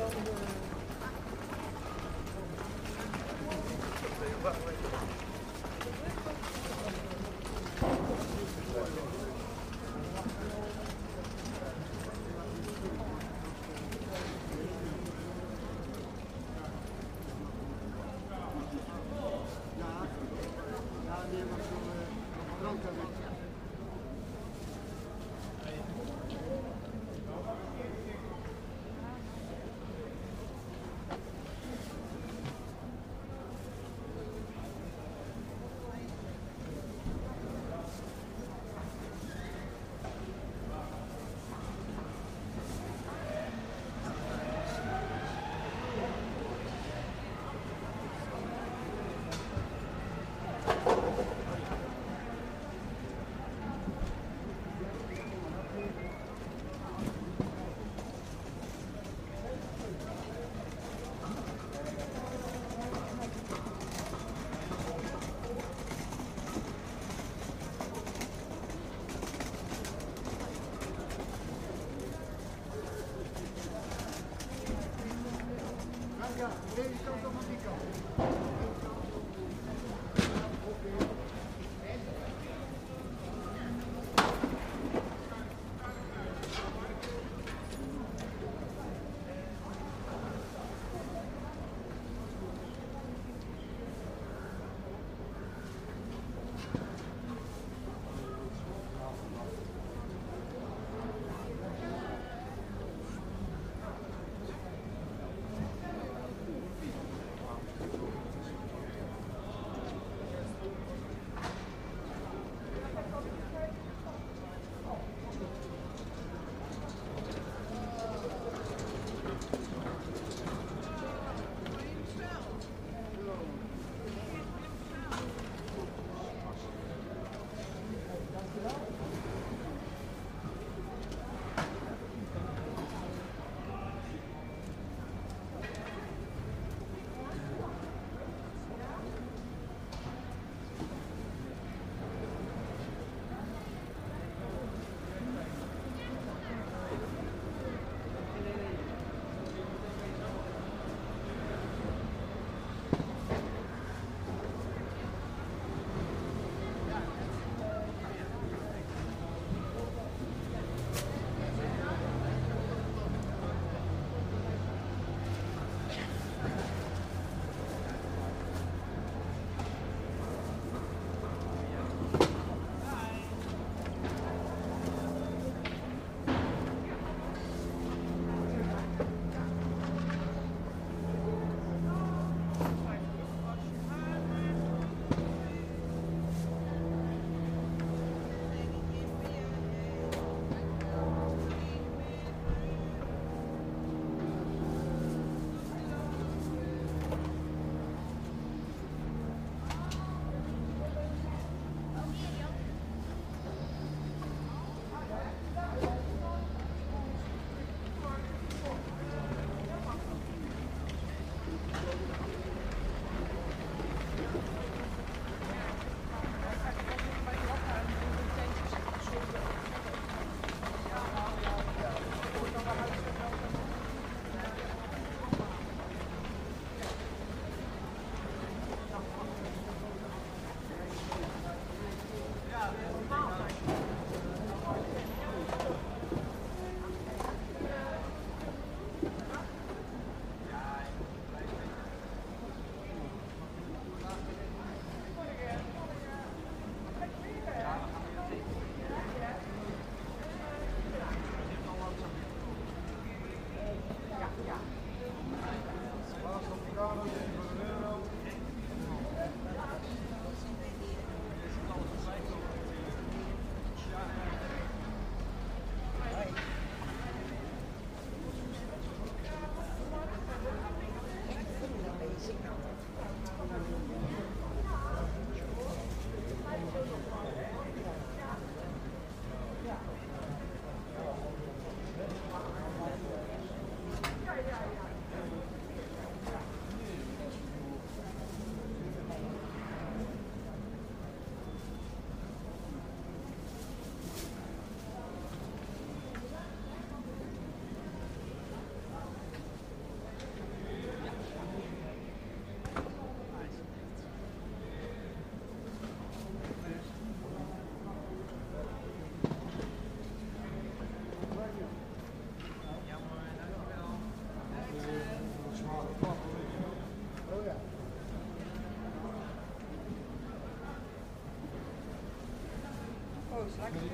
over.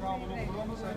Kabel nog veranderd zijn?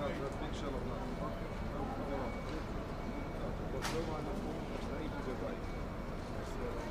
dat ik zelf laten pakken. Dat wordt zomaar nog een eentje erbij. Dus, eh,